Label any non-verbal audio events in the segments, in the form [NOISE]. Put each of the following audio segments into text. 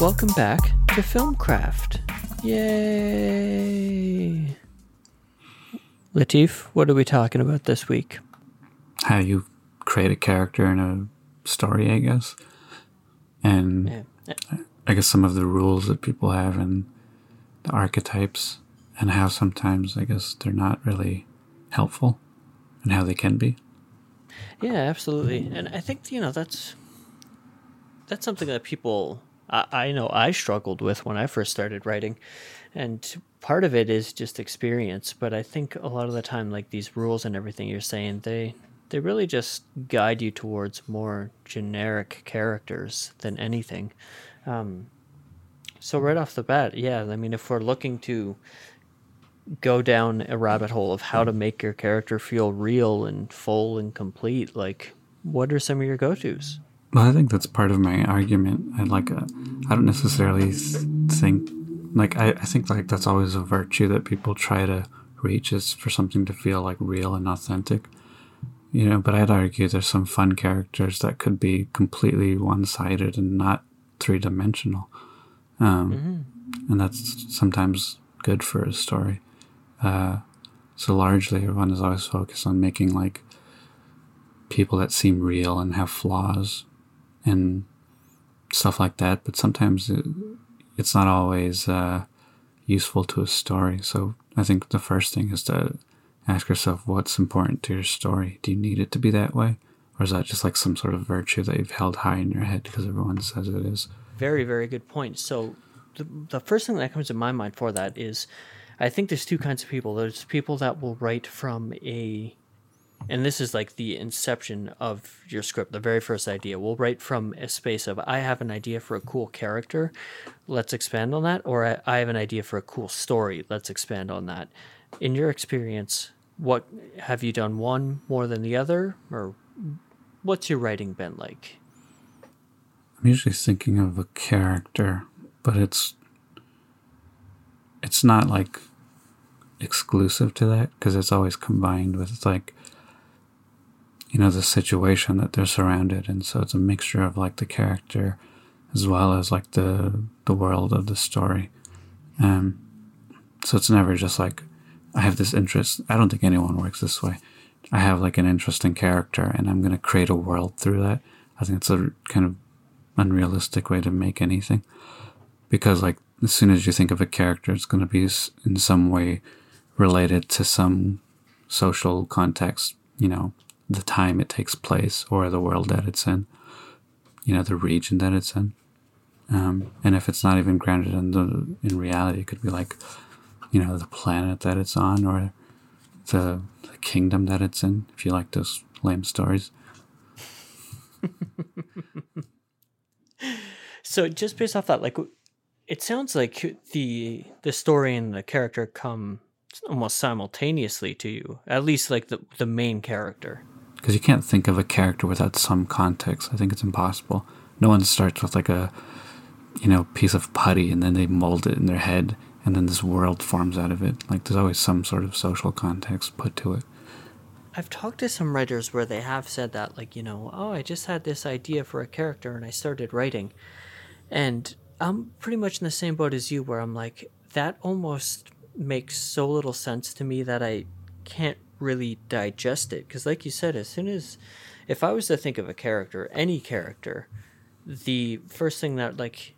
Welcome back to Filmcraft. Yay! Latif, what are we talking about this week? How you create a character in a story, I guess. And Yeah. I guess some of the rules that people have and the archetypes and how sometimes I guess they're not really helpful and how they can be. Yeah, absolutely. And I think you know that's that's something that people I, know I struggled with when I first started writing, and part of it is just experience. But I think a lot of the time, like these rules and everything you're saying, they they really just guide you towards more generic characters than anything. Um, so right off the bat, yeah, I mean, if we're looking to go down a rabbit hole of how to make your character feel real and full and complete, like what are some of your go-tos? Well, I think that's part of my argument. I like, uh, I don't necessarily think, like, I, I think like that's always a virtue that people try to reach is for something to feel like real and authentic. You know, but I'd argue there's some fun characters that could be completely one-sided and not three-dimensional, um, and that's sometimes good for a story. Uh, so largely, everyone is always focused on making like people that seem real and have flaws and stuff like that. But sometimes it, it's not always uh, useful to a story. So I think the first thing is to ask yourself what's important to your story. Do you need it to be that way? Or is that just like some sort of virtue that you've held high in your head because everyone says it is? Very, very good point. So, the, the first thing that comes to my mind for that is I think there's two kinds of people. There's people that will write from a, and this is like the inception of your script, the very first idea. We'll write from a space of, I have an idea for a cool character, let's expand on that. Or I, have an idea for a cool story, let's expand on that. In your experience, what have you done one more than the other? Or what's your writing been like? I'm usually thinking of a character, but it's it's not like exclusive to that because it's always combined with like you know the situation that they're surrounded and So it's a mixture of like the character as well as like the the world of the story. Um, so it's never just like I have this interest. I don't think anyone works this way. I have like an interesting character and I'm going to create a world through that. I think it's a kind of unrealistic way to make anything because like as soon as you think of a character it's going to be in some way related to some social context you know the time it takes place or the world that it's in you know the region that it's in um, and if it's not even grounded in the in reality it could be like you know the planet that it's on or the, the kingdom that it's in if you like those lame stories [LAUGHS] So just based off that, like, it sounds like the the story and the character come almost simultaneously to you. At least like the the main character. Because you can't think of a character without some context. I think it's impossible. No one starts with like a, you know, piece of putty and then they mold it in their head and then this world forms out of it. Like there's always some sort of social context put to it. I've talked to some writers where they have said that, like, you know, oh, I just had this idea for a character and I started writing. And I'm pretty much in the same boat as you, where I'm like, that almost makes so little sense to me that I can't really digest it. Because, like you said, as soon as, if I was to think of a character, any character, the first thing that, like,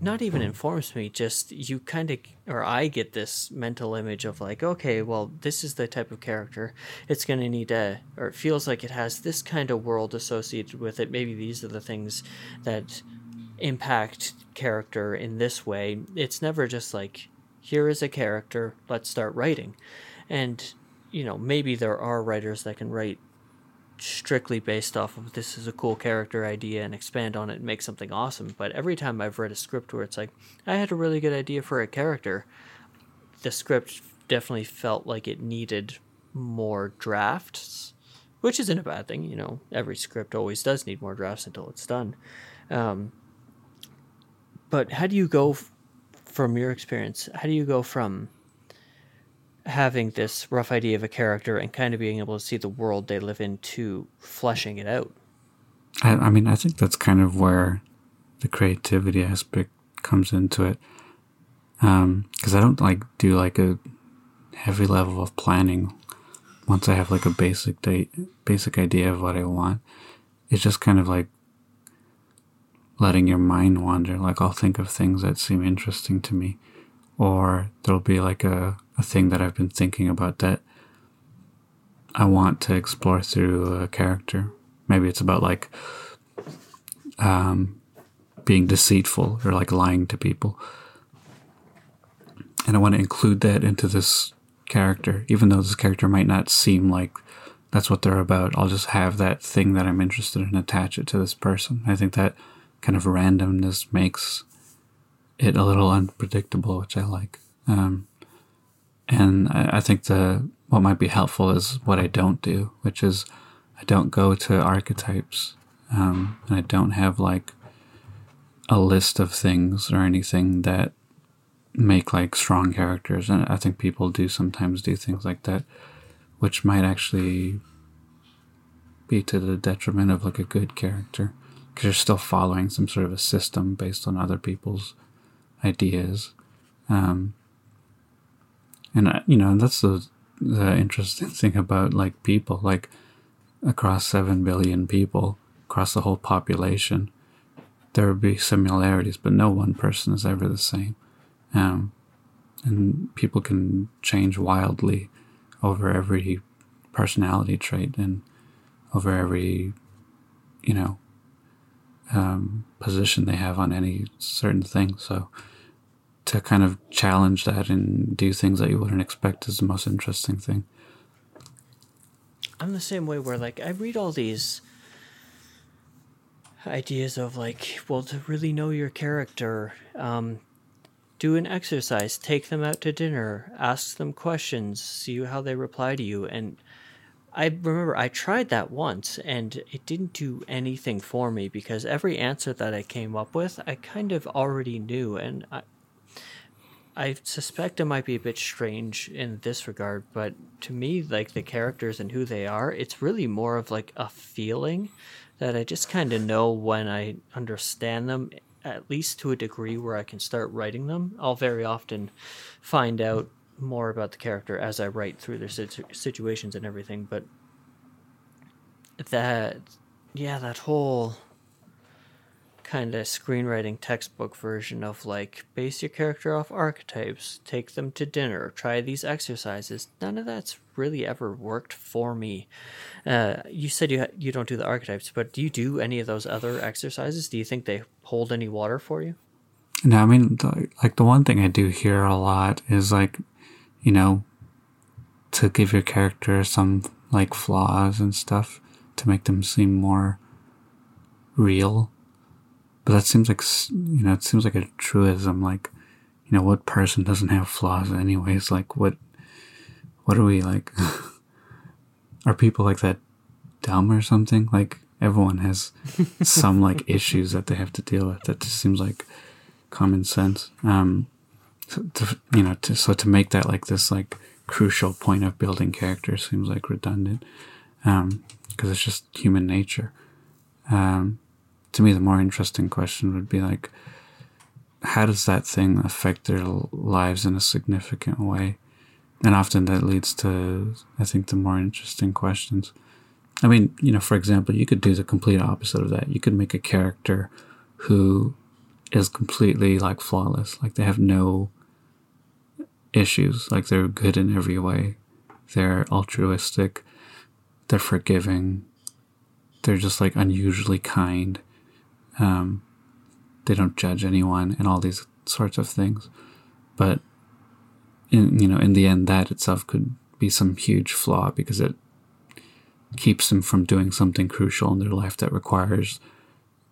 not even informs me just you kind of or i get this mental image of like okay well this is the type of character it's going to need a or it feels like it has this kind of world associated with it. Maybe these are the things that impact character in this way. It's never just like here is a character let's start writing. And you know maybe there are writers that can write strictly based off of this is a cool character idea and expand on it and make something awesome. But every time I've read a script where it's like, I had a really good idea for a character, the script definitely felt like it needed more drafts, which isn't a bad thing. You know, every script always does need more drafts until it's done. Um, but how do you go f- from your experience? How do you go from having this rough idea of a character and kind of being able to see the world they live in to fleshing it out. I, I mean, I think that's kind of where the creativity aspect comes into it. Um, because I don't like do like a heavy level of planning. Once I have like a basic date, basic idea of what I want, it's just kind of like letting your mind wander. Like I'll think of things that seem interesting to me, or there'll be like a, a thing that I've been thinking about that I want to explore through a character. Maybe it's about like um, being deceitful or like lying to people. And I want to include that into this character, even though this character might not seem like that's what they're about. I'll just have that thing that I'm interested in, attach it to this person. I think that kind of randomness makes it a little unpredictable, which I like. Um, and I, I think the what might be helpful is what I don't do, which is I don't go to archetypes, um, and I don't have like a list of things or anything that make like strong characters. And I think people do sometimes do things like that, which might actually be to the detriment of like a good character because you're still following some sort of a system based on other people's ideas. Um, and you know that's the the interesting thing about like people like across 7 billion people across the whole population there would be similarities but no one person is ever the same. Um, and people can change wildly over every personality trait and over every you know um, position they have on any certain thing. So to kind of challenge that and do things that you wouldn't expect is the most interesting thing. I'm the same way where like I read all these ideas of like, well, to really know your character, um, do an exercise, take them out to dinner, ask them questions, see how they reply to you. And I remember I tried that once and it didn't do anything for me because every answer that I came up with, I kind of already knew. And I, I suspect it might be a bit strange in this regard, but to me, like the characters and who they are, it's really more of like a feeling that I just kind of know when I understand them, at least to a degree where I can start writing them. I'll very often find out more about the character as I write through their situ- situations and everything, but that, yeah, that whole kind of screenwriting textbook version of like base your character off archetypes, take them to dinner, try these exercises. None of that's really ever worked for me. Uh, you said you ha- you don't do the archetypes, but do you do any of those other exercises? Do you think they hold any water for you? No, I mean, the, like the one thing I do hear a lot is like, you know, to give your character some like flaws and stuff to make them seem more real but that seems like you know, it seems like a truism. Like, you know, what person doesn't have flaws anyways? Like, what, what are we like? [LAUGHS] are people like that dumb or something? Like, everyone has [LAUGHS] some like issues that they have to deal with. That just seems like common sense. Um, so to, you know, to, so to make that like this like crucial point of building character seems like redundant, um, because it's just human nature. Um, to me, the more interesting question would be like, how does that thing affect their lives in a significant way? And often that leads to, I think, the more interesting questions. I mean, you know, for example, you could do the complete opposite of that. You could make a character who is completely like flawless, like they have no issues, like they're good in every way. They're altruistic, they're forgiving, they're just like unusually kind. Um, they don't judge anyone and all these sorts of things. But in, you know, in the end, that itself could be some huge flaw because it keeps them from doing something crucial in their life that requires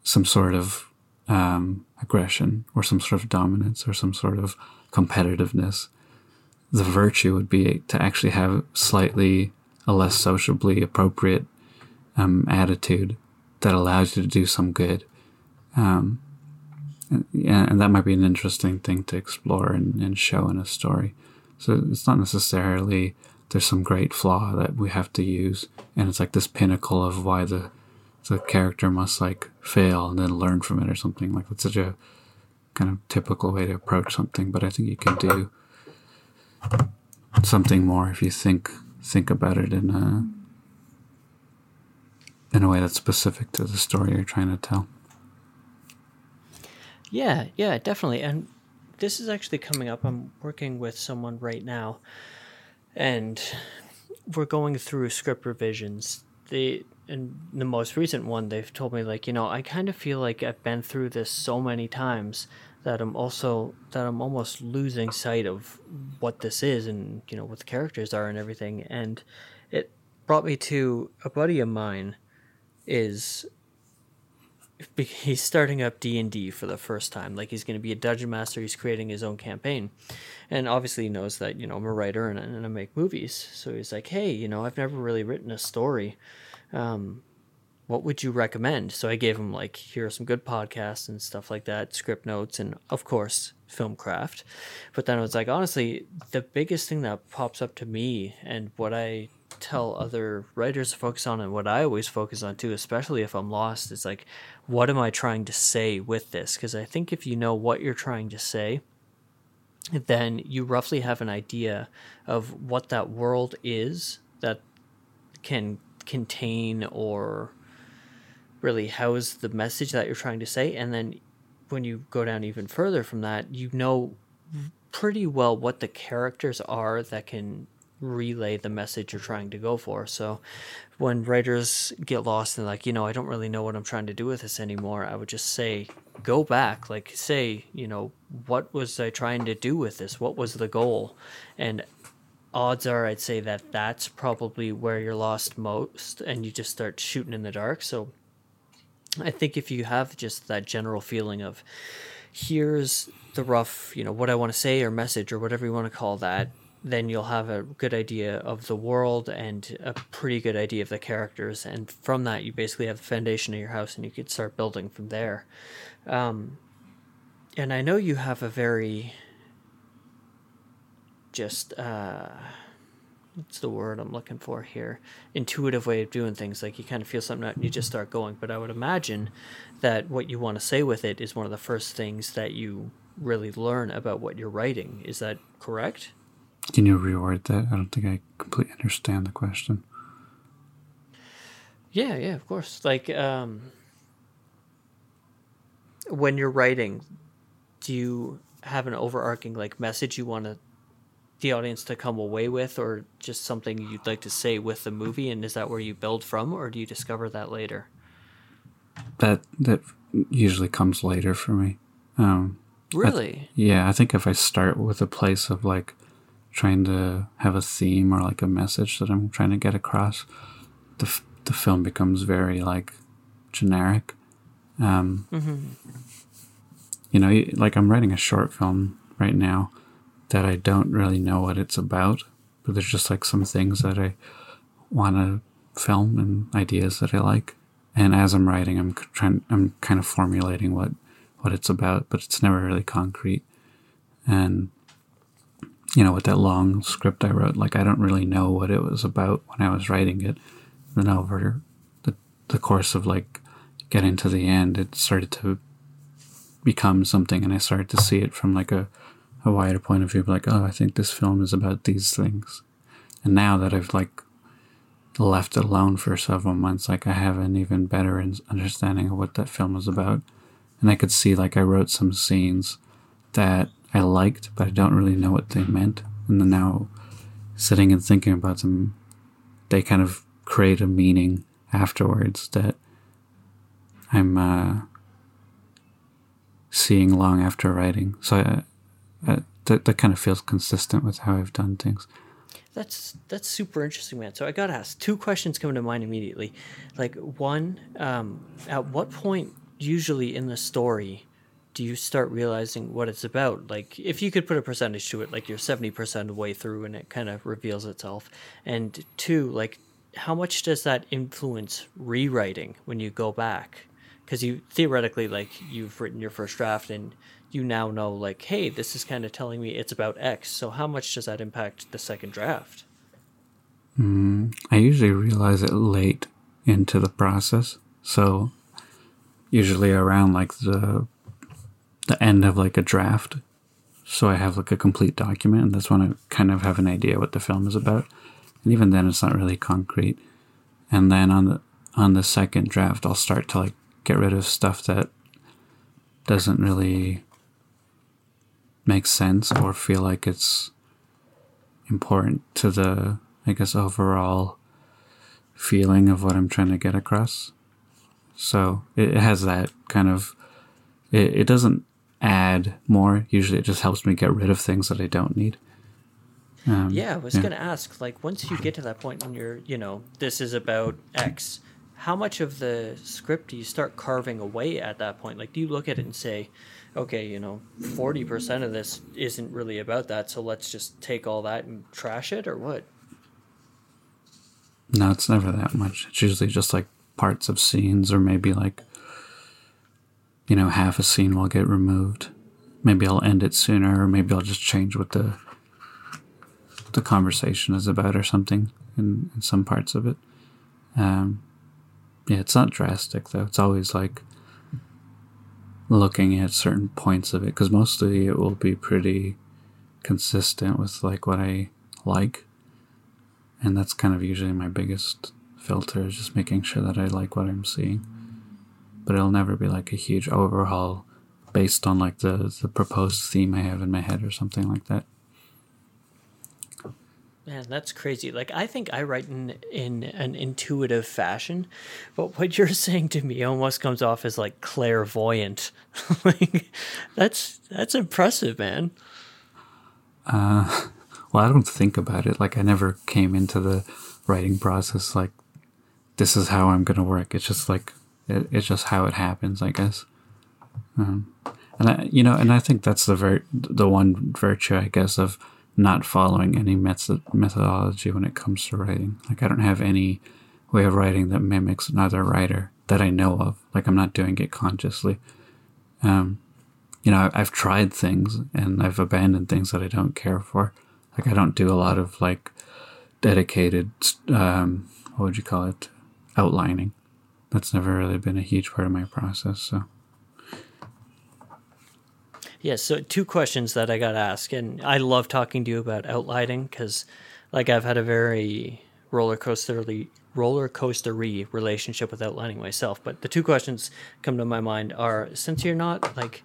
some sort of um, aggression or some sort of dominance or some sort of competitiveness. The virtue would be to actually have slightly a less sociably appropriate um, attitude that allows you to do some good um, and, and that might be an interesting thing to explore and, and show in a story. So it's not necessarily there's some great flaw that we have to use, and it's like this pinnacle of why the the character must like fail and then learn from it or something. Like that's such a kind of typical way to approach something. But I think you can do something more if you think think about it in a in a way that's specific to the story you're trying to tell. Yeah, yeah, definitely. And this is actually coming up. I'm working with someone right now, and we're going through script revisions. The and the most recent one, they've told me like, you know, I kind of feel like I've been through this so many times that I'm also that I'm almost losing sight of what this is and you know what the characters are and everything. And it brought me to a buddy of mine is he's starting up d&d for the first time. Like he's going to be a dungeon master. He's creating his own campaign. And obviously he knows that you know i'm a writer and, and i make movies. So he's like hey you know i've never really written a story. Um, what would you recommend so i gave him like here are some good podcasts and stuff like that Scriptnotes and of course Filmcraft. but then i was like honestly the biggest thing that pops up to me and what i tell other writers to focus on and what I always focus on too, especially if I'm lost, is like, what am I trying to say with this? Because I think if you know what you're trying to say, then you roughly have an idea of what that world is that can contain or really house the message that you're trying to say. And then when you go down even further from that, you know pretty well what the characters are that can relay the message you're trying to go for. So when writers get lost and like, you know, I don't really know what I'm trying to do with this anymore, I would just say, go back, like say, you know, what was I trying to do with this? What was the goal? And odds are I'd say that that's probably where you're lost most and you just start shooting in the dark. So I think if you have just that general feeling of here's the rough, you know, what I want to say or message or whatever you want to call that, then you'll have a good idea of the world and a pretty good idea of the characters. And from that, you basically have the foundation of your house and you could start building from there. Um, and I know you have a very just, uh, what's the word I'm looking for here? Intuitive way of doing things. Like you kind of feel something out and you just start going. But I would imagine that what you want to say with it is one of the first things that you really learn about what you're writing. Is that correct? Can you reword that? I don't think I completely understand the question. Yeah, yeah, of course. Like, um, when you're writing, do you have an overarching like message you want to the audience to come away with, or just something you'd like to say with the movie? And is that where you build from, or do you discover that later? That that usually comes later for me. Um, really? I, yeah, I think if I start with a place of like trying to have a theme or like a message that I'm trying to get across, the, f- the film becomes very like generic. Um, mm-hmm. You know, like I'm writing a short film right now that I don't really know what it's about, but there's just like some things that I want to film and ideas that I like. And as I'm writing, I'm trying, I'm kind of formulating what, what it's about, but it's never really concrete. And you know, with that long script I wrote, like I don't really know what it was about when I was writing it. Then over the the course of like getting to the end, it started to become something, and I started to see it from like a a wider point of view. Like, oh, I think this film is about these things. And now that I've like left it alone for several months, like I have an even better understanding of what that film was about. And I could see like I wrote some scenes that I liked, but I don't really know what they meant. And then now, sitting and thinking about them, they kind of create a meaning afterwards that I'm uh, seeing long after writing. So I, I, that that kind of feels consistent with how I've done things. That's that's super interesting, man. So I got to ask two questions come to mind immediately. Like one, um, at what point usually in the story do you start realizing what it's about? Like, if you could put a percentage to it, like you're 70% way through and it kind of reveals itself. And two, like, how much does that influence rewriting when you go back? Because you theoretically, like, you've written your first draft and you now know, like, hey, this is kind of telling me it's about X. So, how much does that impact the second draft? Mm, I usually realize it late into the process. So usually around like the the end of like a draft. So I have like a complete document and that's when I kind of have an idea what the film is about. And even then it's not really concrete. And then on the on the second draft I'll start to like get rid of stuff that doesn't really make sense or feel like it's important to the I guess overall feeling of what I'm trying to get across. So it has that kind of it, it doesn't add more. Usually it just helps me get rid of things that I don't need. Um, yeah, I was yeah. going to ask like once you get to that point and you're, you know, this is about X, how much of the script do you start carving away at that point? Like do you look at it and say, okay, you know, 40% of this isn't really about that, so let's just take all that and trash it or what? No, it's never that much. It's usually just like parts of scenes or maybe like you know, half a scene will get removed. Maybe I'll end it sooner, or maybe I'll just change what the the conversation is about or something in, in some parts of it. Um, yeah, it's not drastic though. It's always like looking at certain points of it because mostly it will be pretty consistent with like what I like, and that's kind of usually my biggest filter is just making sure that I like what I'm seeing but it'll never be like a huge overhaul based on like the, the proposed theme I have in my head or something like that. Man, that's crazy. Like I think I write in in an intuitive fashion, but what you're [LAUGHS] saying to me almost comes off as like clairvoyant. [LAUGHS] like that's that's impressive, man. Uh, well, I don't think about it. Like I never came into the writing process like this is how I'm going to work. It's just like it, it's just how it happens, I guess. Um, and I, you know, and I think that's the very the one virtue, I guess, of not following any method, methodology when it comes to writing. Like I don't have any way of writing that mimics another writer that I know of. Like I'm not doing it consciously. Um, you know, I've tried things and I've abandoned things that I don't care for. Like I don't do a lot of like dedicated, um, what would you call it, outlining that's never really been a huge part of my process. So. Yeah, so two questions that I got to ask, and I love talking to you about outlining because, like, I've had a very roller coasterly roller coastery relationship with outlining myself. But the two questions come to my mind are: since you're not like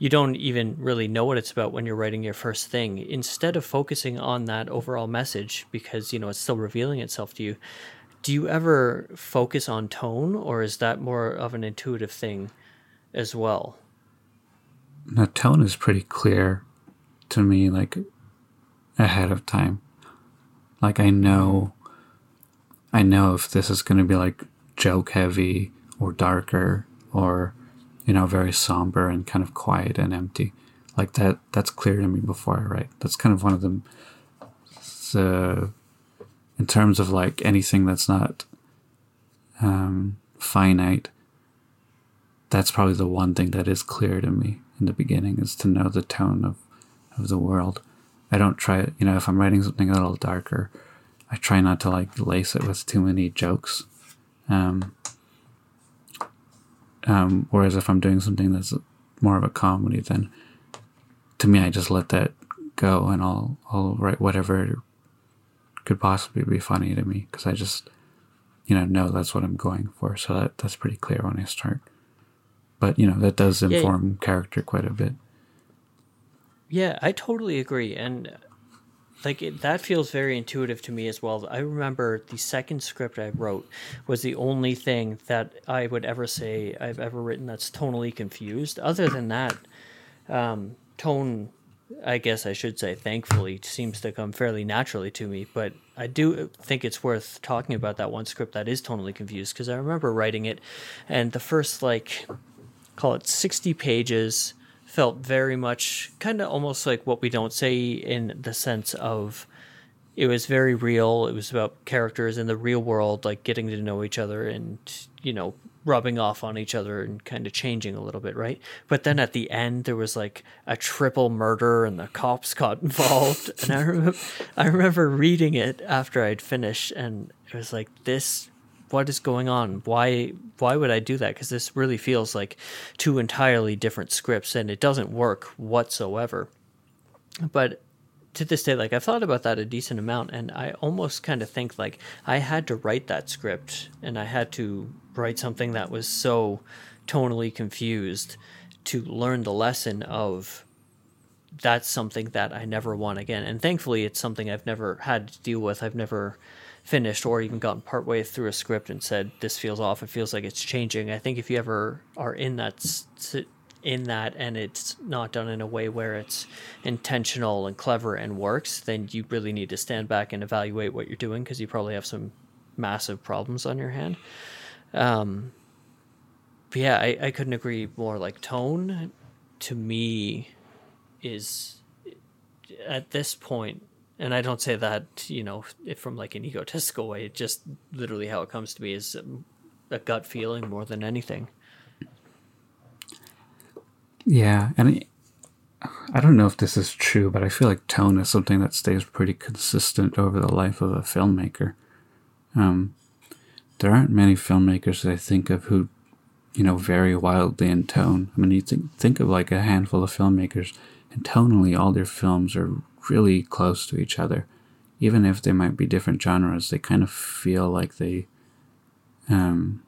you don't even really know what it's about when you're writing your first thing, instead of focusing on that overall message because you know it's still revealing itself to you, do you ever focus on tone or is that more of an intuitive thing as well the tone is pretty clear to me like ahead of time. Like i know i know if this is going to be like joke heavy or darker or you know very somber and kind of quiet and empty. Like that that's clear to me before i write. That's kind of one of the the in terms of like anything that's not um, finite, that's probably the one thing that is clear to me in the beginning is to know the tone of, of the world. I don't try, you know, if I'm writing something a little darker, I try not to like lace it with too many jokes. Um, um, whereas if I'm doing something that's more of a comedy, then to me, I just let that go and I'll, I'll write whatever could possibly be funny to me because I just, you know, know that's what I'm going for. So that that's pretty clear when I start. But you know, that does inform yeah. character quite a bit. Yeah, I totally agree, and like it, that feels very intuitive to me as well. I remember the second script I wrote was the only thing that I would ever say I've ever written that's tonally confused. Other than that, um, tone I guess I should say, thankfully, seems to come fairly naturally to me. But I do think it's worth talking about that one script that is totally confused because I remember writing it, and the first like, call it sixty pages, felt very much kind of almost like what we don't say in the sense of it was very real. It was about characters in the real world, like getting to know each other and you know rubbing off on each other and kind of changing a little bit, right? But then at the end, there was like a triple murder and the cops got [LAUGHS] involved. and I remember, I remember reading it after I'd finished, and it was like this what is going on? Why why would I do that? Because this really feels like two entirely different scripts, and it doesn't work whatsoever. But to this day, like I've thought about that a decent amount, and I almost kind of think like I had to write that script, and I had to write something that was so tonally confused to learn the lesson of that's something that I never want again. And thankfully, it's something I've never had to deal with. I've never finished or even gotten partway through a script and said this feels off. It feels like it's changing. I think if you ever are in that in that and it's not done in a way where it's intentional and clever and works, then you really need to stand back and evaluate what you're doing because you probably have some massive problems on your hand. Um, but yeah, I, I couldn't agree more. Like tone, to me, is at this point and I don't say that you know from like an egotistical way. It just literally how it comes to me is a gut feeling more than anything. Yeah, and I don't know if this is true, but I feel like tone is something that stays pretty consistent over the life of a filmmaker. Um, there aren't many filmmakers that I think of who, you know, vary wildly in tone. I mean, you think think of like a handful of filmmakers, and tonally, all their films are really close to each other. Even if they might be different genres, they kind of feel like they um,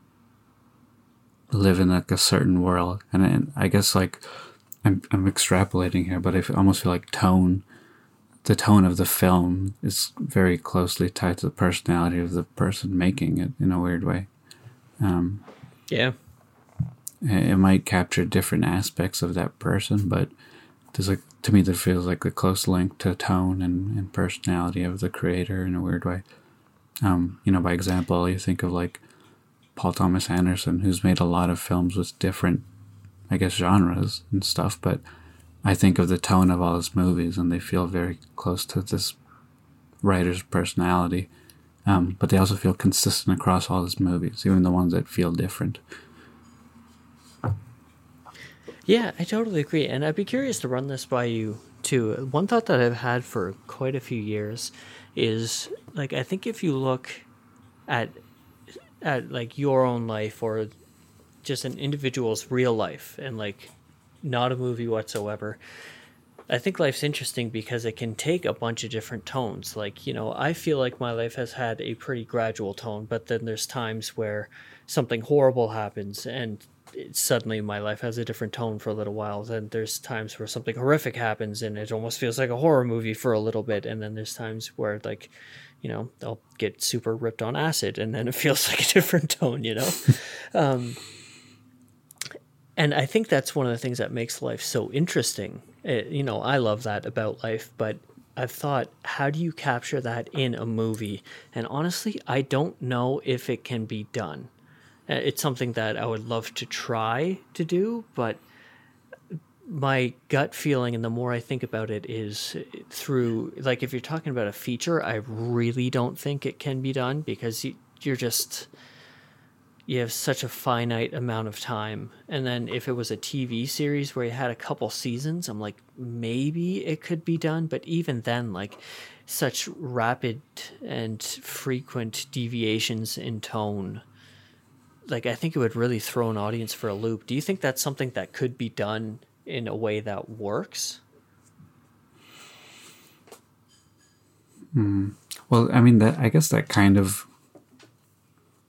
live in like a certain world. And, and I guess like I'm, I'm extrapolating here, but I almost feel like tone, the tone of the film is very closely tied to the personality of the person making it in a weird way. Um, yeah. It might capture different aspects of that person, but there's like to me, there feels like a close link to tone and, and personality of the creator in a weird way. Um, you know, by example, you think of like Paul Thomas Anderson, who's made a lot of films with different, I guess, genres and stuff, but I think of the tone of all his movies and they feel very close to this writer's personality. Um, but they also feel consistent across all his movies, even the ones that feel different. Yeah, I totally agree. And I'd be curious to run this by you too. One thought that I've had for quite a few years is like I think if you look at at like your own life or just an individual's real life and like not a movie whatsoever, I think life's interesting because it can take a bunch of different tones. Like, you know, I feel like my life has had a pretty gradual tone, but then there's times where something horrible happens and suddenly my life has a different tone for a little while. Then there's times where something horrific happens and it almost feels like a horror movie for a little bit. And then there's times where like, you know, they'll get super ripped on acid and then it [LAUGHS] feels like a different tone, you know? [LAUGHS] um, and I think that's one of the things that makes life so interesting. It, you know, I love that about life, but I've thought, how do you capture that in a movie? And honestly, I don't know if it can be done. Uh, it's something that I would love to try to do, but my gut feeling and the more I think about it is through like if you're talking about a feature, I really don't think it can be done because you, you're just you have such a finite amount of time. And then if it was a TV series where you had a couple seasons, I'm like maybe it could be done, but even then like such rapid and frequent deviations in tone like I think it would really throw an audience for a loop. Do you think that's something that could be done in a way that works? Hmm. Well, I mean that I guess that kind of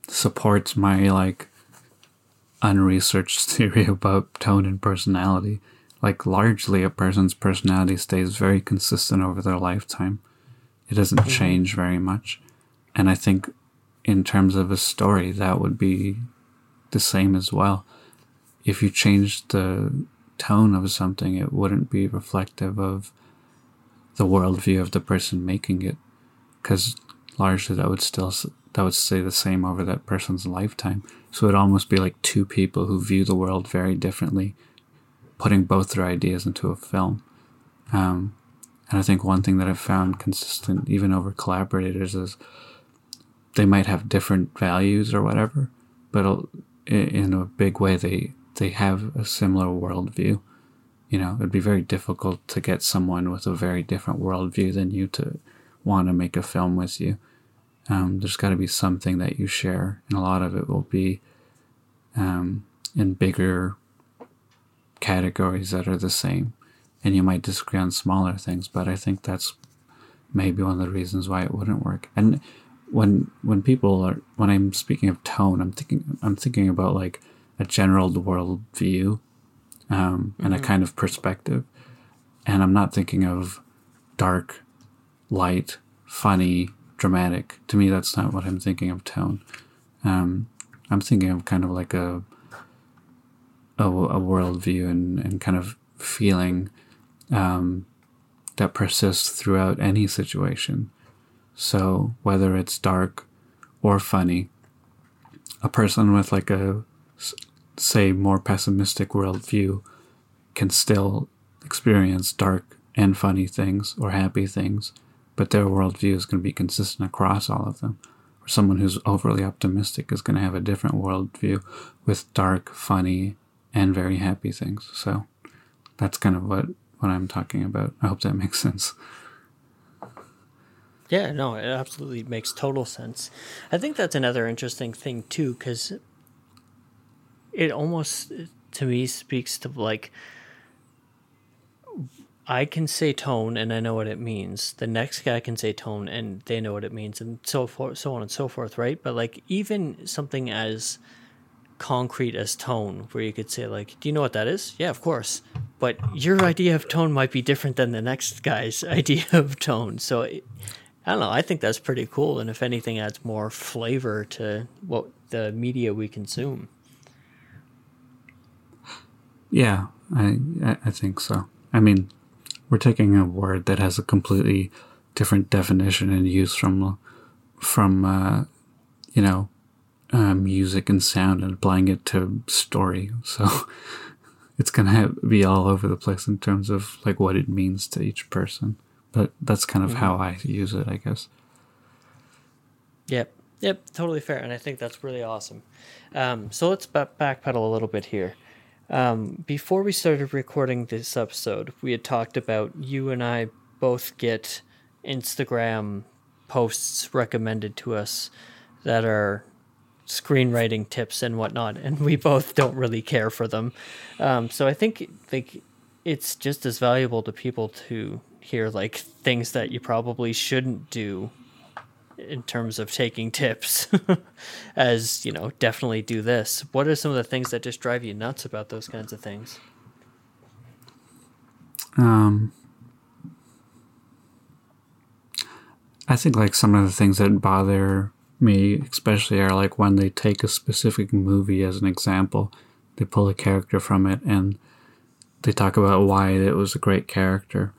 supports my like unresearched [LAUGHS] theory about tone and personality. Like largely a person's personality stays very consistent over their lifetime. It doesn't mm-hmm. change very much. And I think in terms of a story, that would be the same as well. If you changed the tone of something, it wouldn't be reflective of the worldview of the person making it, because largely that would still that would stay the same over that person's lifetime. So it'd almost be like two people who view the world very differently, putting both their ideas into a film. Um, and I think one thing that I've found consistent, even over collaborators, is they might have different values or whatever, but in a big way they they have a similar worldview. You know, it'd be very difficult to get someone with a very different worldview than you to want to make a film with you. Um, there's got to be something that you share, and a lot of it will be um, in bigger categories that are the same. And you might disagree on smaller things, but I think that's maybe one of the reasons why it wouldn't work. And when when people are when I'm speaking of tone, I'm thinking I'm thinking about like a general world view um, and mm-hmm. a kind of perspective, and I'm not thinking of dark, light, funny, dramatic. To me, that's not what I'm thinking of tone. Um, I'm thinking of kind of like a a, a worldview and, and kind of feeling um, that persists throughout any situation. So whether it's dark or funny, a person with like a say more pessimistic worldview can still experience dark and funny things or happy things, but their worldview is going to be consistent across all of them. Or someone who's overly optimistic is going to have a different worldview with dark, funny, and very happy things. So that's kind of what, what I'm talking about. I hope that makes [LAUGHS] sense. Yeah, no, it absolutely makes total sense. I think that's another interesting thing too, because it almost to me speaks to like I can say tone and I know what it means. The next guy can say tone and they know what it means, and so forth, so on and so forth, right? But like even something as concrete as tone, where you could say like, "Do you know what that is?" Yeah, of course. But your idea of tone might be different than the next guy's [LAUGHS] idea of tone. So I don't know. I think that's pretty cool, and if anything, adds more flavor to what the media we consume. Yeah, I I think so. I mean, we're taking a word that has a completely different definition and use from from uh, you know uh, music and sound and applying it to story. So [LAUGHS] it's gonna have, be all over the place in terms of like what it means to each person. But that's kind of mm-hmm. how I use it, I guess. Yep, yep, totally fair, and I think that's really awesome. Um, so let's backpedal a little bit here. Um, before we started recording this episode, we had talked about you and I both get Instagram posts recommended to us that are screenwriting tips and whatnot, and we both don't really care for them. Um, so I think like it's just as valuable to people to hear like things that you probably shouldn't do in terms of taking [LAUGHS] tips [LAUGHS] as you know definitely do this. What are some of the things that just drive you nuts about those kinds of things? Um i think like some of the things that bother me especially are like when they take a specific movie as an example they pull a character from it and they talk about why it was a great character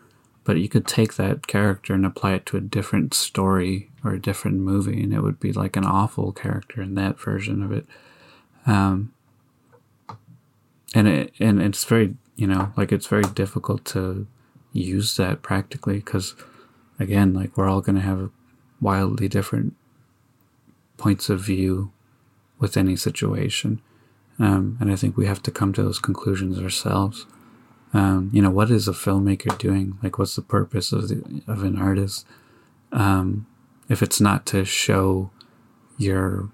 but you could take that character and apply it to a different story or a different movie and it would be like an awful character in that version of it. Um, and it and it's very you know like it's very difficult to use that practically because again like we're all going to have wildly different points of view with any situation. Um, and i think we have to come to those conclusions ourselves um, you know, what is a filmmaker doing? Like, what's the purpose of the, of an artist? Um, if it's not to show your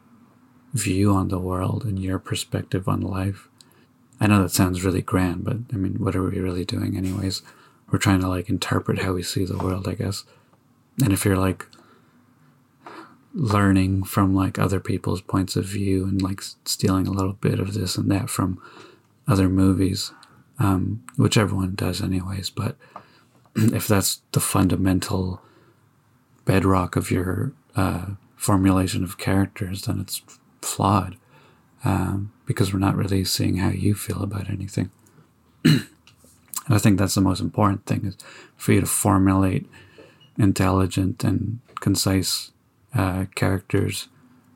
view on the world and your perspective on life. I know that sounds really grand, but I mean, what are we really doing, anyways? We're trying to like interpret how we see the world, I guess. And if you're like learning from like other people's points of view and like stealing a little bit of this and that from other movies, um, which everyone does, anyways. But [CLEARS THROAT] if that's the fundamental bedrock of your uh, formulation of characters, then it's flawed um, because we're not really seeing how you feel about anything. [CLEARS THROAT] and I think that's the most important thing is for you to formulate intelligent and concise uh, characters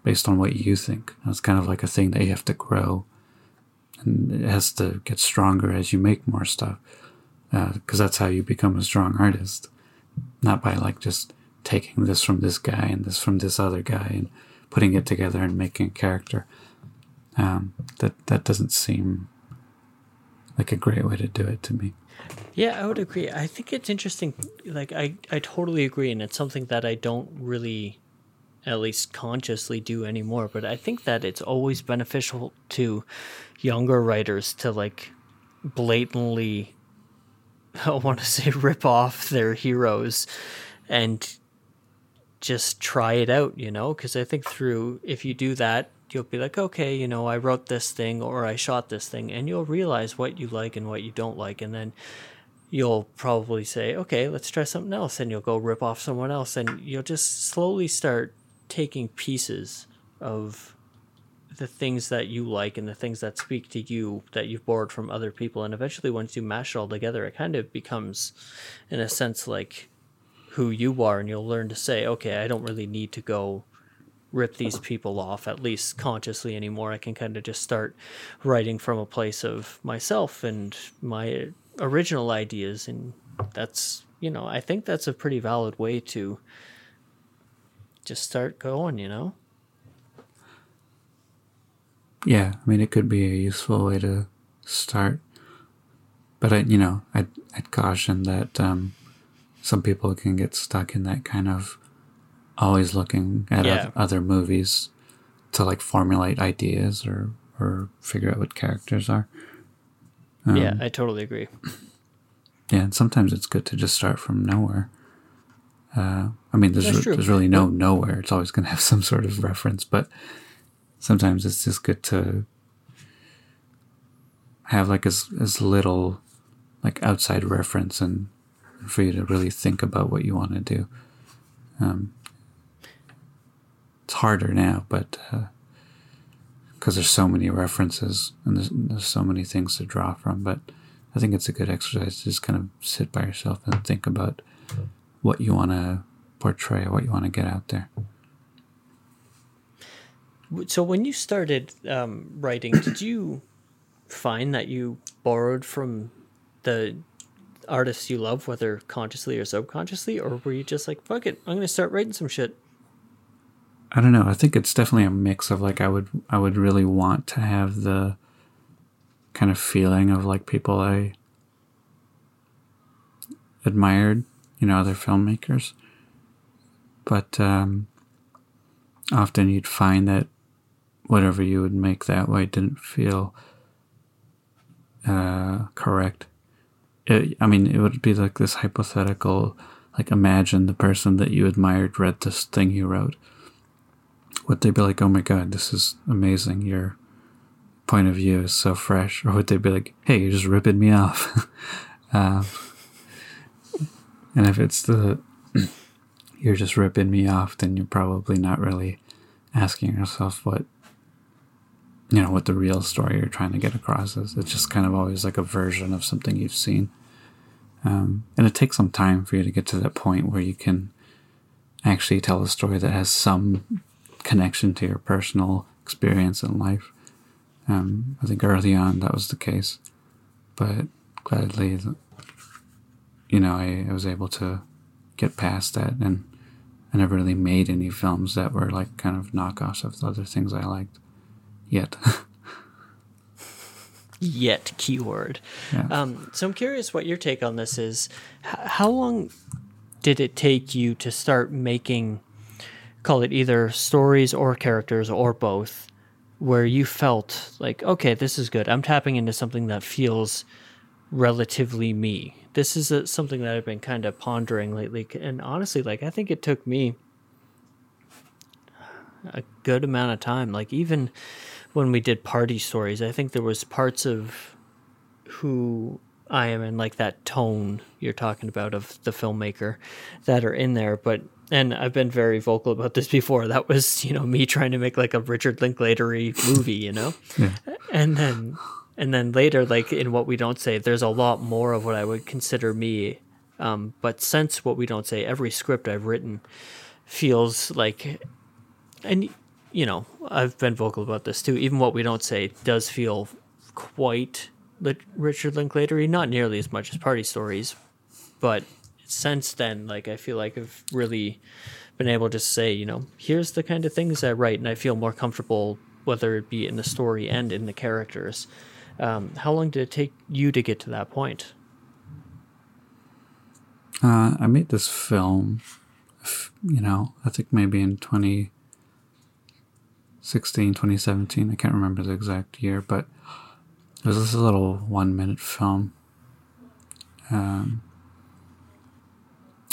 based on what you think. That's kind of like a thing that you have to grow and it has to get stronger as you make more stuff because uh, that's how you become a strong artist. Not by like just taking this from this guy and this from this other guy and putting it together and making a character. Um, that that doesn't seem like a great way to do it to me. Yeah i would agree. I think it's interesting like i i totally agree and it's something that i don't really at least consciously do anymore. But I think that it's always beneficial to younger writers to like blatantly, [LAUGHS] I want to say, rip off their heroes and just try it out, you know? Because I think through, if you do that, you'll be like, okay, you know, I wrote this thing or I shot this thing, and you'll realize what you like and what you don't like. And then you'll probably say, okay, let's try something else. And you'll go rip off someone else, and you'll just slowly start taking pieces of the things that you like and the things that speak to you that you've borrowed from other people. And eventually, once you mash it all together, it kind of becomes, in a sense, like who you are. And you'll learn to say, okay, I don't really need to go rip these people off, at least consciously anymore. I can kind of just start writing from a place of myself and my original ideas. And that's, you know, I think that's a pretty valid way to just start going, you know? Yeah, I mean, it could be a useful way to start. But I, you know, I'd, I'd caution that um, some people can get stuck in that kind of always looking at Yeah. other movies to like formulate ideas or or figure out what characters are. Um, yeah, I totally agree. Yeah, and sometimes it's good to just start from nowhere. Uh, I mean, there's re- there's really no nowhere. It's always going to have [LAUGHS] some sort of reference, but sometimes it's just good to have like as as little like outside reference and for you to really think about what you want to do. Um, it's harder now, but because there's so many references and there's, there's so many things to draw from. But I think it's a good exercise to just kind of sit by yourself and think about what you want to portray, what you want to get out there. So when you started um, writing, did you find that you borrowed from the artists you love, whether consciously or subconsciously, or were you just like, fuck it, I'm going to start writing some shit? I don't know. I think it's definitely a mix of like I would I would really want to have the kind of feeling of like people I admired, you know, other filmmakers. But um, often you'd find that whatever you would make that way didn't feel uh, correct. It, I mean, it would be like this hypothetical, like imagine the person that you admired read this thing you wrote would they be like, "Oh my god, this is amazing. Your point of view is so fresh," or would they be like, "Hey, you're just ripping me off"? um, [LAUGHS] and if it's the [CLEARS THROAT] you're just ripping me off, then you're probably not really asking yourself what you know what the real story you're trying to get across is. It's just kind of always like a version of something you've seen, um, and it takes some time for you to get to that point where you can actually tell a story that has some connection to your personal experience in life. Um, I think early on that was the case, but gladly, you know, I, I was able to get past that, and I never really made any films that were like kind of knockoffs of the other things I liked yet. [LAUGHS] Yet, keyword. yeah. Um, so I'm curious what your take on this is. H- how long did it take you to start making, call it either stories or characters or both, where you felt like, okay, this is good. I'm tapping into something that feels relatively me. This is a, something that I've been kind of pondering lately. And honestly, like, I think it took me a good amount of time. Like, even when we did party stories, I think there was parts of who I am and like that tone you're talking about of the filmmaker that are in there. But and I've been very vocal about this [LAUGHS] before. That was you know me trying to make like a Richard Linklatery movie, you know, Yeah. and then and then later like in what we don't say, there's a lot more of what I would consider me. Um, but since what we don't say, every script I've written feels like, and you know, I've been vocal about this too. Even what we don't say does feel quite Richard Linklatery, not nearly as much as Party Stories, but since then, like I feel like I've really been able to say, you know, here's the kind of things I write, and I feel more comfortable whether it be in the story and in the characters. Um, how long did it take you to get to that point? Uh, I made this film you know, I think maybe in 2016, 2017, I can't remember the exact year, but it was this little one minute film. Um,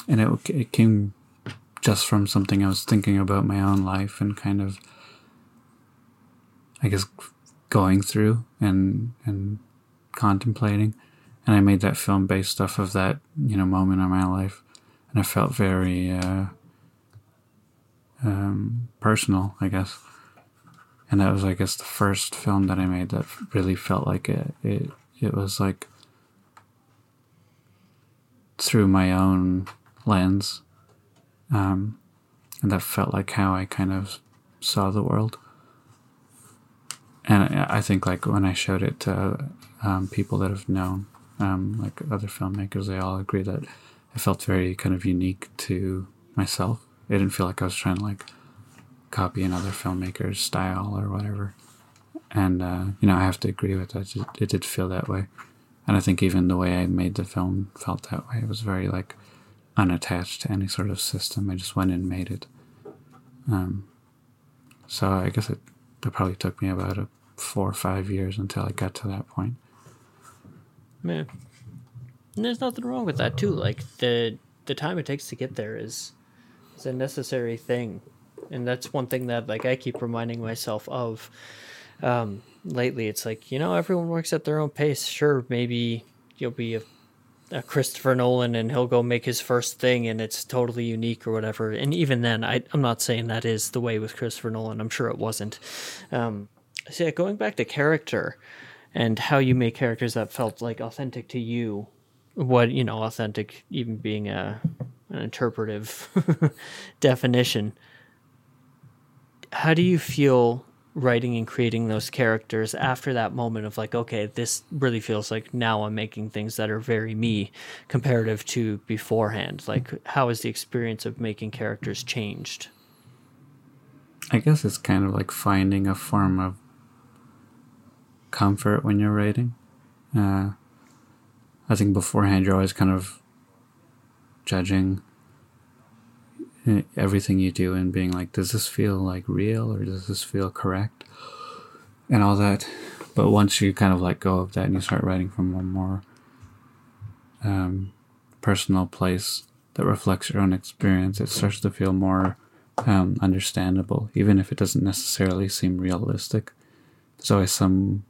and it, it came just from something I was thinking about my own life and kind of, I guess, going through and and contemplating. And I made that film based off of that, you know, moment in my life, and I felt very uh, um, personal, I guess. And that was, I guess, the first film that I made that really felt like it. It it was like through my own lens um, and that felt like how I kind of saw the world. And I think like when I showed it to um, people that have known, um, like other filmmakers, they all agree that it felt very kind of unique to myself. It didn't feel like I was trying to like copy another filmmaker's style or whatever. And uh, you know, I have to agree with that. It, did feel that way, and I think even the way I made the film felt that way. It was very like unattached to any sort of system. I just went and made it. Um, so I guess it, it probably took me about a four or five years until I got to that point. Yeah. And there's nothing wrong with that too. Like the the time it takes to get there is is a necessary thing. And that's one thing that like I keep reminding myself of um lately. It's like, you know, everyone works at their own pace. Sure, maybe you'll be a Christopher Nolan and he'll go make his first thing and it's totally unique or whatever. And even then, I, I'm not saying that is the way with Christopher Nolan. I'm sure it wasn't. Um, so yeah, going back to character and how you make characters that felt like authentic to you. What you know, authentic even being a an interpretive [LAUGHS] definition. How do you feel writing and creating those characters after that moment of like okay this really feels like now i'm making things that are very me comparative to beforehand like how has the experience of making characters changed i guess it's kind of like finding a form of comfort when you're writing uh, i think beforehand you're always kind of judging everything you do and being like, does this feel like real or does this feel correct? And all that. But once you kind of let go of that and you start writing from a more um, personal place that reflects your own experience, it starts to feel more um, understandable, even if it doesn't necessarily seem realistic. There's always some,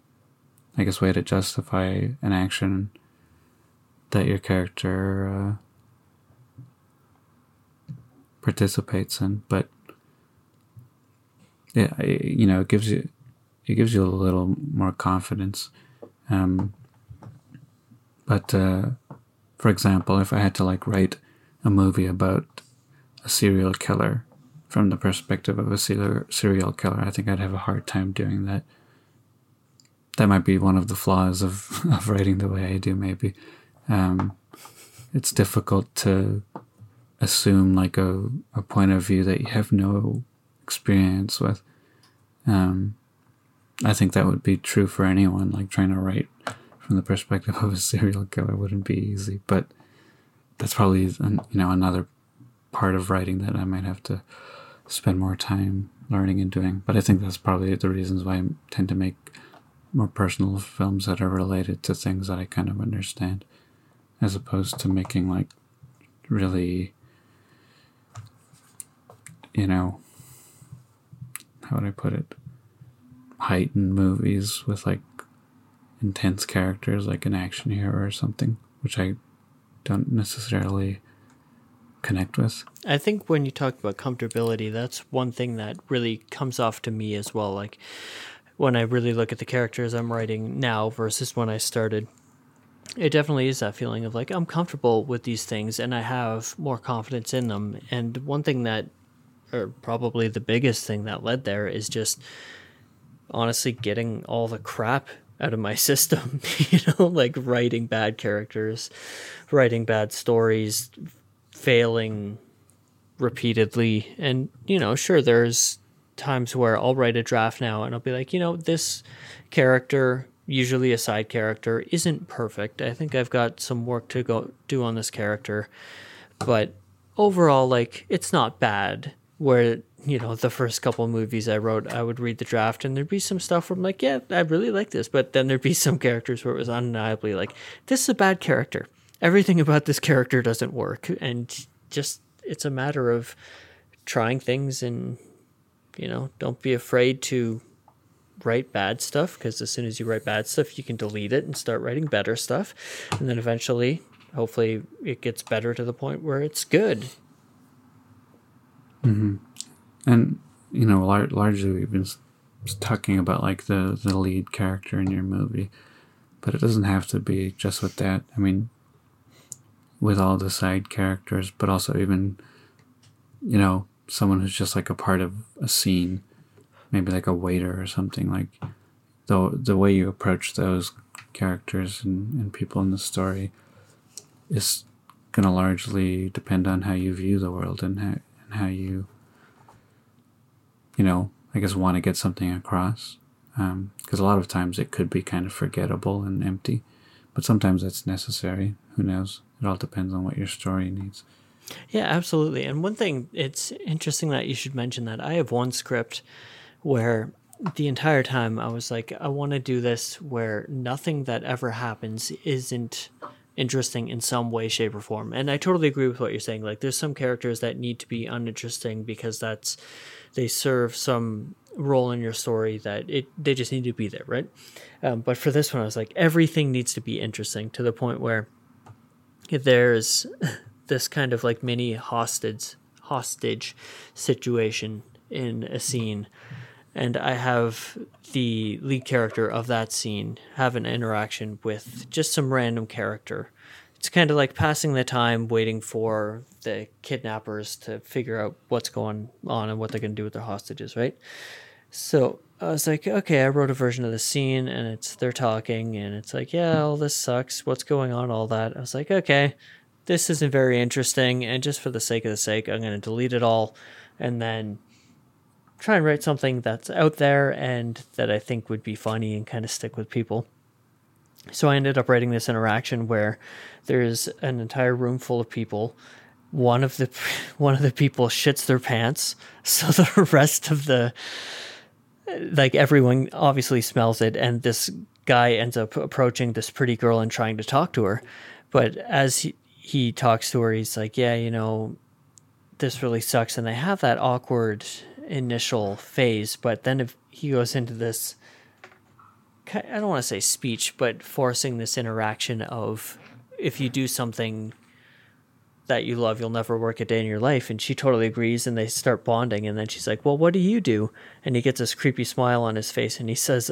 I guess, way to justify an action that your character uh, participates in. But yeah, you know, it gives you it gives you a little more confidence. Um, but uh, for example, if I had to like write a movie about a serial killer from the perspective of a serial killer, I think I'd have a hard time doing that. That might be one of the flaws of, [LAUGHS] of writing the way I do, maybe. Um, it's difficult to assume like a, a point of view that you have no experience with. Um, I think that would be true for anyone. Like trying to write from the perspective [LAUGHS] of a serial killer wouldn't be easy, but that's probably you know another part of writing that I might have to spend more time learning and doing. But I think that's probably the reasons why I tend to make more personal films that are related to things that I kind of understand, as opposed to making like really you know, how would I put it? Heightened movies with like intense characters, like an action hero or something, which I don't necessarily connect with. I think when you talk about comfortability, that's one thing that really comes off to me as well. Like when I really look at the characters I'm writing now versus when I started, it definitely is that feeling of like I'm comfortable with these things and I have more confidence in them. And one thing that or probably the biggest thing that led there is just honestly getting all the crap out of my [LAUGHS] system [LAUGHS] you know like writing bad characters writing bad stories failing repeatedly and you know sure there's times where I'll write a draft now and I'll be like you know this character usually a side character isn't perfect I think I've got some work to go do on this character but overall, like it's not bad. Where you know the first couple movies I wrote, I would read the draft and there'd be some stuff where I'm like, yeah, I really like this, but then there'd be [LAUGHS] some characters where it was undeniably like, this is a bad character. Everything about this character doesn't work, and just it's a matter of trying things and you know don't be afraid to write bad stuff because as soon as you write bad stuff you can delete it and start writing better stuff. And then eventually hopefully it gets better to the point where it's good. Mm-hmm. And you know, lar- largely we've been talking about like the the lead character in your movie, but it doesn't have to be just with that. I mean, with all the side characters, but also even, you know, someone who's just like a part of a scene, maybe like a waiter or something. Like the the way you approach those characters and, and people in the story is gonna largely depend on how you view the world and how and how you you know, I guess want to get something across. Um, because a lot of times it could be kind of forgettable and empty, but sometimes that's necessary. Who knows? It all depends on what your story needs. Yeah, absolutely. And one thing, it's interesting that you should mention that. I have one script where the entire time I was like, I want to do this where nothing that ever happens isn't interesting in some way, shape, or form. And I totally agree with what you're saying. Like, there's some characters that need to be uninteresting because that's they serve some role in your story that it they just need to be there, right? Um, but for this one, I was like, everything needs to be interesting to the point where there's [LAUGHS] this kind of like mini hostage hostage situation in a scene and I have the lead character of that scene have an interaction with just some random character. It's kind of like passing the time waiting for the kidnappers to figure out what's going on and what they're going to do with their hostages, right? So I was like, okay, I wrote a version of the scene and it's they're talking and it's like, yeah, all this sucks. What's going on? All that. I was like, okay, this isn't very interesting. And just for the sake of the sake, I'm going to delete it all and then try and write something that's out there and that I think would be funny and kind of stick with people. So I ended up writing this interaction where there's an entire room full of people. One of the [LAUGHS] one of the people shits their pants, [LAUGHS] so the rest of the like everyone obviously smells it and this guy ends up approaching this pretty girl and trying to talk to her. But as he, he talks to her, he's like, "Yeah, you know, this really sucks." And they have that awkward initial phase, but then if he goes into this I don't want to say speech, but forcing this interaction of if you do something that you love, you'll never work a day in your life. And she totally agrees, and they start bonding. And then she's like, Well, what do you do? And he gets this creepy smile on his face, and he says,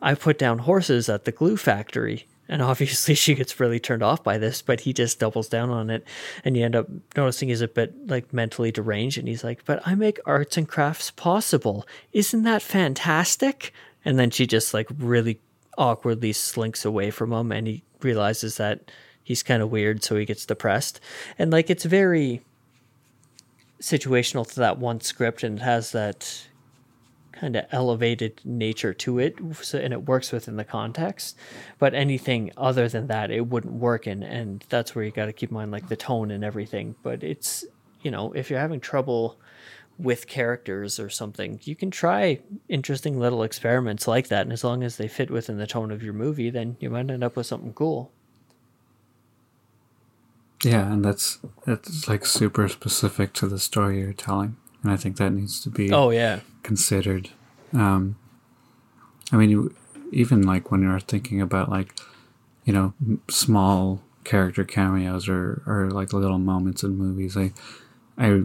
I put down horses at the glue factory. And obviously, [LAUGHS] she gets really turned off by this, but he just doubles down on it. And you end up noticing he's a bit like mentally deranged. And he's like, But I make arts and crafts possible. Isn't that fantastic? And then she just like really awkwardly slinks away from him. And he realizes that he's kind of weird. So he gets depressed. And like, it's very situational to that one script. And it has that kind of elevated nature to it so, and it works within the context. But anything other than that it wouldn't work in and that's where you got to keep in mind like the tone and everything. But it's you know if you're having trouble with characters or something you can try interesting little experiments like that and as long as they fit within the tone of your movie then you might end up with something cool. Yeah, and that's that's like super specific to the story you're telling, and I think that needs to be oh yeah considered. Um, I mean, you, even like when you're thinking about like, you know, small character cameos or, or like little moments in movies, I, I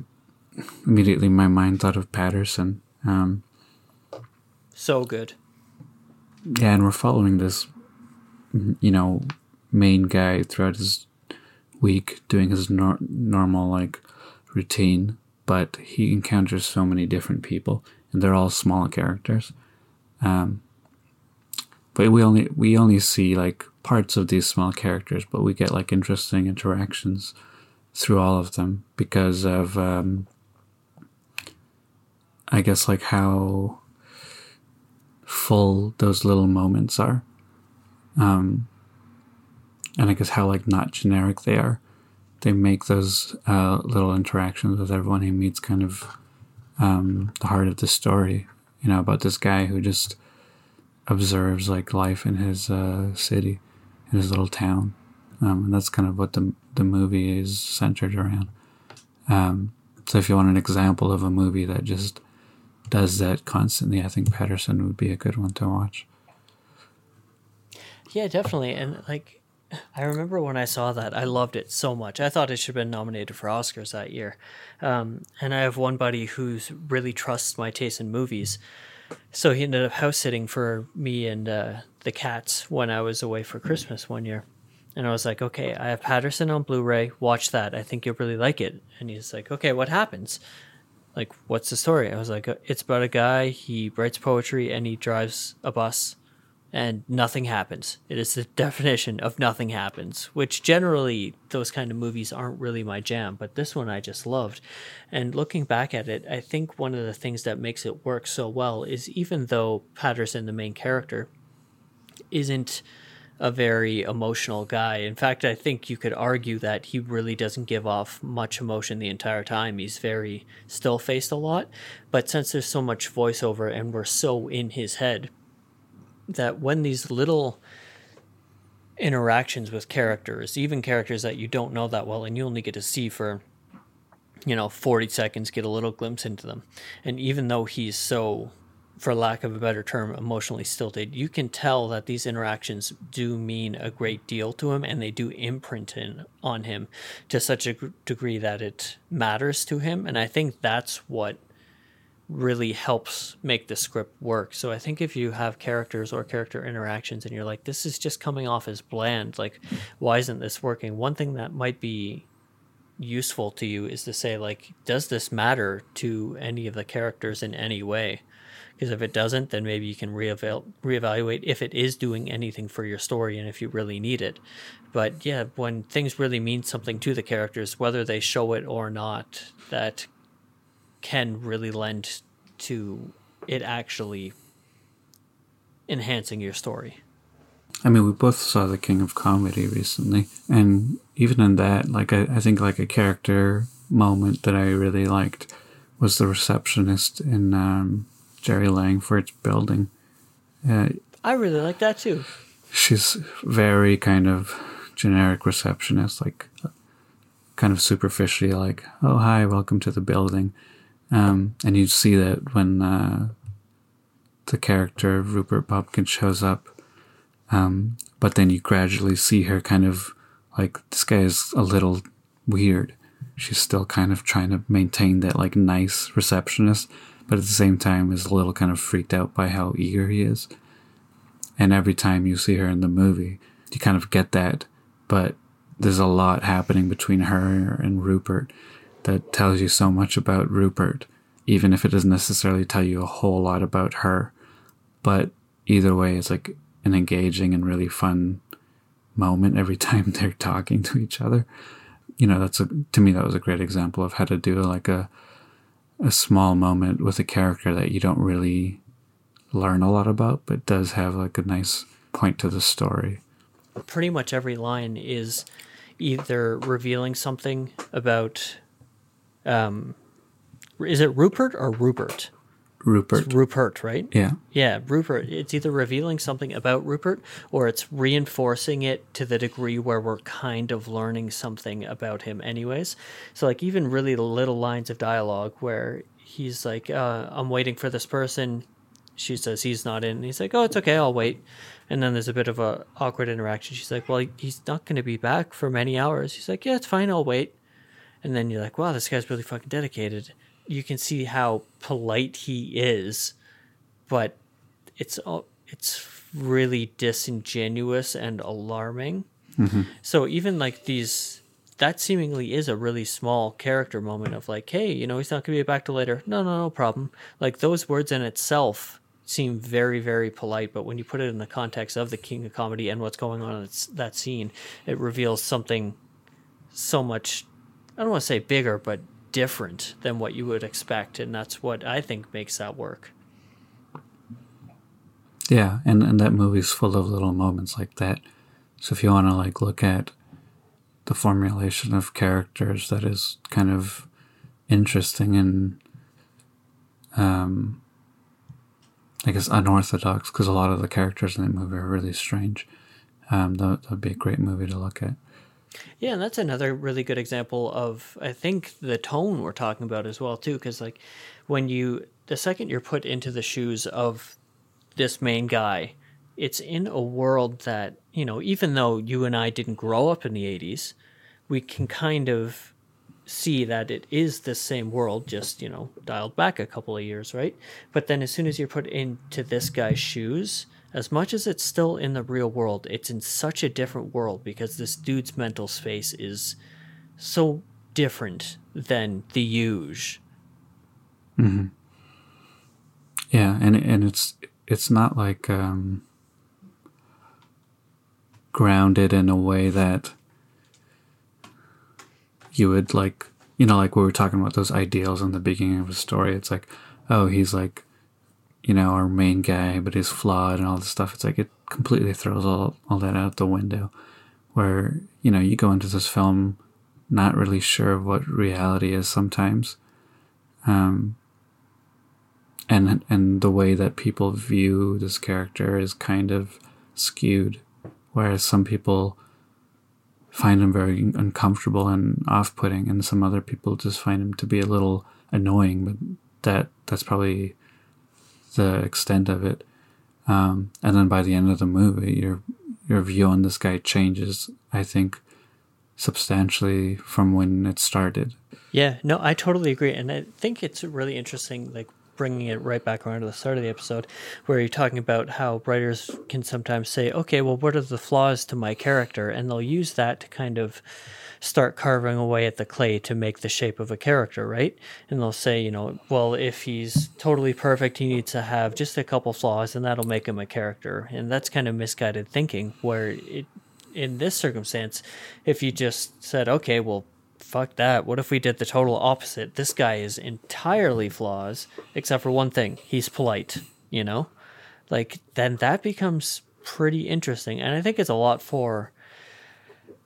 immediately my mind thought of Paterson. Um, so good yeah, and we're following this, you know, main guy throughout his week doing his nor- normal like routine, but he encounters so many different people, and they're all small characters. Um, but we only we only see like parts of these small characters, but we get like interesting interactions through all of them because of um, I guess like how full those little moments are um and i guess how like not generic they are they make those uh, little interactions with everyone he meets kind of um, the heart of the story. You know, about this guy who just observes like life in his uh, city, in his little town, um, and that's kind of what the the movie is centered around. Um, so, if you want an example of a movie that just does that constantly, I think Paterson would be a good one to watch. Yeah, definitely. And like, I remember when I saw that, I loved it so much. I thought it should have been nominated for Oscars that year. Um, and I have one buddy who's really trusts my taste in movies. So he ended up house sitting for me and uh, the cats when I was away for Christmas one year. And I was like, okay, I have Paterson on Blu ray. Watch that. I think you'll really like it. And he's like, okay, what happens? Like, what's the story? I was like, it's about a guy. He writes poetry and he drives a bus and nothing happens. It is the [LAUGHS] definition of nothing happens, which generally those kind of movies aren't really my jam, but this one I just loved. And looking back at it, I think one of the things that makes it work so well is even though Paterson, the main character, isn't a very emotional guy. In fact, I think you could argue that he really doesn't give off much emotion the entire time. He's very still faced a lot. But since there's so much voiceover and we're so in his head, that when these little interactions with characters, even characters that you don't know that well and you only get to see for, you know, 40 seconds, get a little glimpse into them. And even though he's so, for lack of a better term, emotionally stilted, you can tell that these interactions do mean a great deal to him and they do imprint in, on him to such a degree that it matters to him. And I think that's what really helps make the script work. So I think if you have characters or character interactions and you're like, this is just coming off as bland, like, why isn't this working? One thing that might be useful to you is to say, like, does this matter to any of the characters in any way? Because if it doesn't, then maybe you can reeval- reevaluate if it is doing anything for your story and if you really need it. But yeah, when things really mean something to the characters, whether they show it or not, that can really lend to it actually enhancing your story. I mean, we both saw The King of Comedy recently, and even in that, like, I, I think, like, a character moment that I really liked was the receptionist in um, Jerry Langford's building. Uh, I really like that too. She's very kind of generic receptionist, like, kind of superficially, like, oh, hi, welcome to the building. Um, and you see that when uh, the character Rupert Pupkin shows up. Um, but then you gradually see her kind of like, this guy is a little weird. She's still kind of trying to maintain that like nice receptionist, but at the same time is a little kind of freaked out by how eager he is. And every time you see her in the movie, you kind of get that, but there's a lot happening between her and Rupert that tells you so much about Rupert, even if it doesn't necessarily tell you a whole lot about her. But either way, it's like an engaging and really fun moment every [LAUGHS] time they're talking to each other. You know, that's a, to me, that was a great example of how to do like a, a small moment with a character that you don't really learn a lot about, but does have like a nice point to the story. Pretty much every line is either revealing something about um, is it Rupert or Rupert? Rupert. It's Rupert, right? Yeah. Yeah, Rupert. It's either revealing something about Rupert or it's reinforcing it to the degree where we're kind of learning something about him, anyways. So, like, even really little lines of dialogue where he's like, uh, I'm waiting for this person. She says he's not in. And he's like, Oh, it's okay. I'll wait. And then there's a bit of a awkward interaction. She's like, Well, he's not going to be back for many hours. He's like, Yeah, it's fine. I'll wait and then you're like, wow, this guy's really fucking dedicated. You can see how polite he is, but it's it's really disingenuous and alarming. Mm-hmm. So even like these, that seemingly is a really small character moment of like, hey, you know, he's not gonna be back till later. No, no, no problem. Like those words in itself seem very, very polite, but when you put it in the context of the King of Comedy and what's going on in that scene, it reveals something so much I don't want to say bigger, but different than what you would expect, and that's what I think makes that work. Yeah, and, and that movie's full of little moments like that. So if you want to like look at the formulation of characters that is kind of interesting and um, I guess unorthodox because a lot of the characters in the movie are really strange. Um, that would be a great movie to look at. Yeah, and that's another really good example of I think the tone we're talking about as well too, because like when you the second you're put into the shoes of this main guy, it's in a world that you know even though you and I didn't grow up in the '80s, we can kind of see that it is the same world, just you know dialed back a couple of years, right? But then as soon as you're put into this guy's shoes as much as it's still in the real world, it's in such a different world because this dude's mental space is so different than the huge. Mm-hmm. Yeah, and and it's it's not like um, grounded in a way that you would like. You know, like we were talking about those ideals in the beginning of a story. It's like, oh, he's like you know, our main guy, but he's flawed and all this stuff. It's like it completely throws all, all that out the window. Where, you know, you go into this film not really sure what reality is sometimes. Um, and and the way that people view this character is kind of skewed. Whereas some people find him very uncomfortable and off putting and some other people just find him to be a little annoying, but that that's probably the extent of it. Um, and then by the end of the movie, your your view on this guy changes. I think substantially from when it started. Yeah, no, I totally agree, and I think it's really interesting, like bringing it right back around to the start of the episode, where you're talking about how writers can sometimes say, "Okay, well, what are the flaws to my character?" and they'll use that to kind of start carving away at the clay to make the shape of a character, right? And they'll say, you know, well, if he's totally perfect, he needs to have just a couple flaws, and that'll make him a character. And that's kind of misguided thinking, where it, in this circumstance, if you just said, okay, well, fuck that. What if we did the total opposite? This guy is entirely flaws, except for one thing he's polite, you know? Like, then that becomes pretty interesting. And I think it's a lot for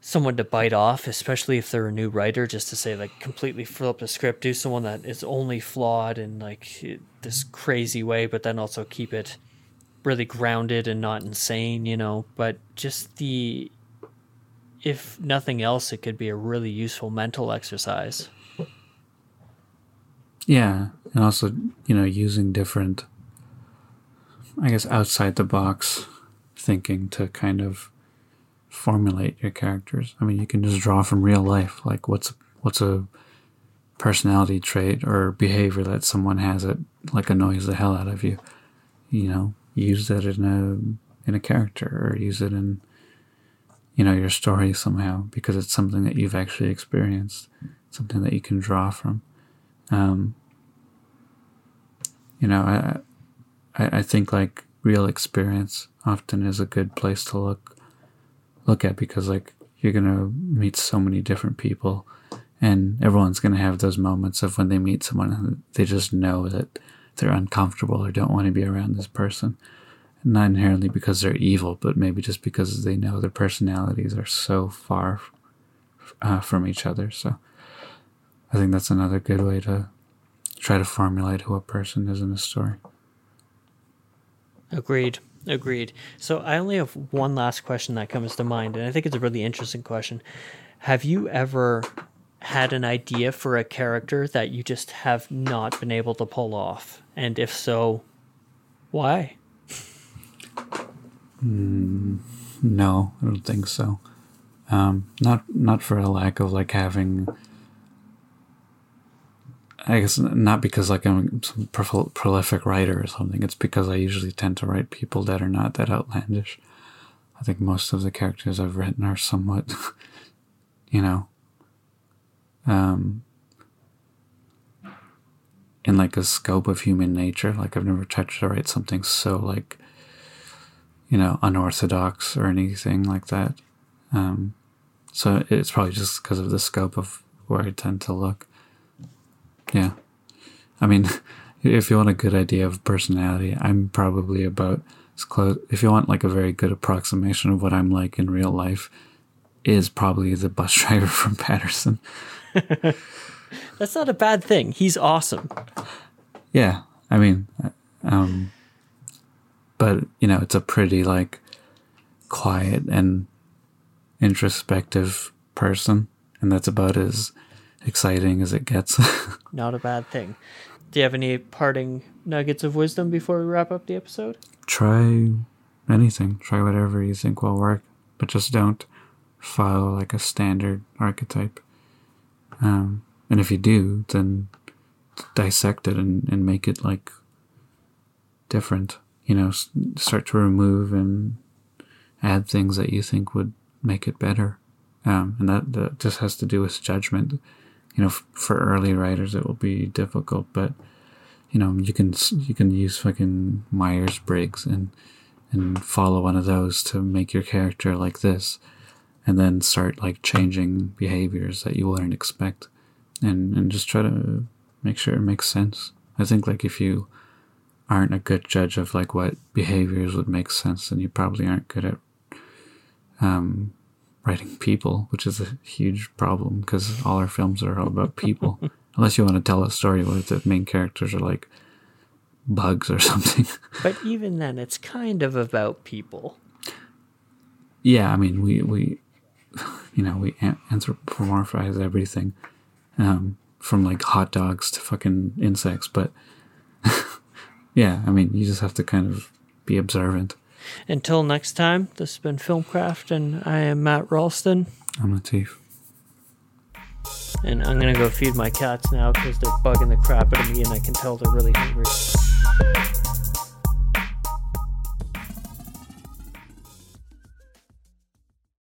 someone to bite off, especially if they're a new writer, just to say like completely flip the script, do someone that is only flawed in like this crazy way, but then also keep it really grounded and not insane, you know. But just the, if nothing else, it could be a really useful mental exercise. Yeah, and also you know using different, I guess outside the box thinking to kind of formulate your characters. I mean, you can just draw from real life, like what's what's a personality trait or behavior that someone has that like annoys the hell out of you. You know, use that in a in a character or use it in you know your story somehow because it's something that you've actually experienced, something that you can draw from. Um, you know, I, I I think like real experience often is a good place to look look at because like you're gonna meet so many different people and everyone's gonna have those moments of when they meet someone they just know that they're uncomfortable or don't want to be around this person. Not inherently because they're evil but maybe just because they know their personalities are so far uh, from each other. So i think that's another good way to try to formulate who a person is in a story. Agreed Agreed. So I only have one last question that comes to mind, and I think it's a really interesting question. Have you ever had an idea for a character that you just have not been able to pull off? And if so, why? Mm, no, I don't think so. Um, not not for a lack of like having I guess not because like I'm some prolific writer or something. It's because I usually tend to write people that are not that outlandish. I think most of the characters I've written are somewhat, [LAUGHS] you know, um, in like a scope of human nature. Like I've never tried to write something so like, you know, unorthodox or anything like that. Um, so it's probably just because of the scope of where I tend to look. Yeah. I mean, [LAUGHS] if you want a good idea of personality, I'm probably about as close. If you want like a very good approximation of what I'm like in real life, is probably the bus [LAUGHS] driver from Paterson. [LAUGHS] That's not a bad thing. He's awesome. Yeah, I mean, um, but you know, it's a pretty like quiet and introspective person, and that's about as exciting as it gets. [LAUGHS] Not a bad thing. Do you have any parting nuggets of wisdom before we wrap up the episode? Try anything. Try whatever you think will work, but just don't follow like a standard archetype. Um, and if you do, then dissect it and, and make it like different. You know, start to remove and add things that you think would make it better. Um, and that, that just has to do with judgment. You know, f- for early writers, it will be difficult, but you know, you can you can use fucking Myers Briggs and and follow one of those to make your character like this, and then start like changing behaviors that you wouldn't expect, and and just try to make sure it makes sense. I think like if you aren't a good judge of like what behaviors would make sense, then you probably aren't good at um, writing people, which is a huge problem because all our films are all about people. [LAUGHS] Unless you want to tell a story where the main characters are like bugs or [LAUGHS] something. But even then, it's kind of about people. yeah, I mean, we we [LAUGHS] you know we an- anthropomorphize everything, um, from like hot dogs to fucking insects. But yeah, I mean, you just have to kind of be observant. Until next time, this has been Filmcraft, and I am Matt Ralston. I'm Latif. And I'm gonna go feed my cats now because they're bugging the crap out of me, and I can tell they're really hungry.